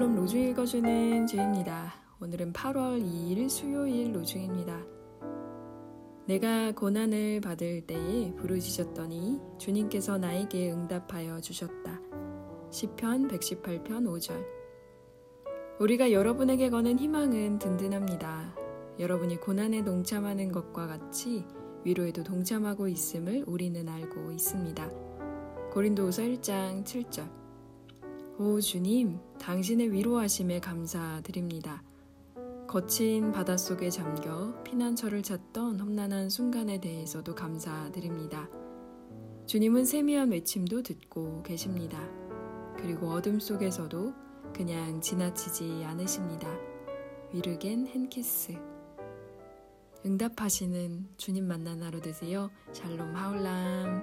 로중 읽어주는 주입니다. 오늘은 8월 2일 수요일 로중입니다. 내가 고난을 받을 때에 부르짖었더니 주님께서 나에게 응답하여 주셨다. 시편 118편 5절 우리가 여러분에게 거는 희망은 든든합니다. 여러분이 고난에 동참하는 것과 같이 위로에도 동참하고 있음을 우리는 알고 있습니다. 고린도후서 1장 7절 오 주님, 당신의 위로하심에 감사드립니다. 거친 바닷속에 잠겨 피난처를 찾던 험난한 순간에 대해서도 감사드립니다. 주님은 세미한 외침도 듣고 계십니다. 그리고 어둠 속에서도 그냥 지나치지 않으십니다. 위르겐 헨키스 응답하시는 주님 만난 하루 되세요. 샬롬 하울람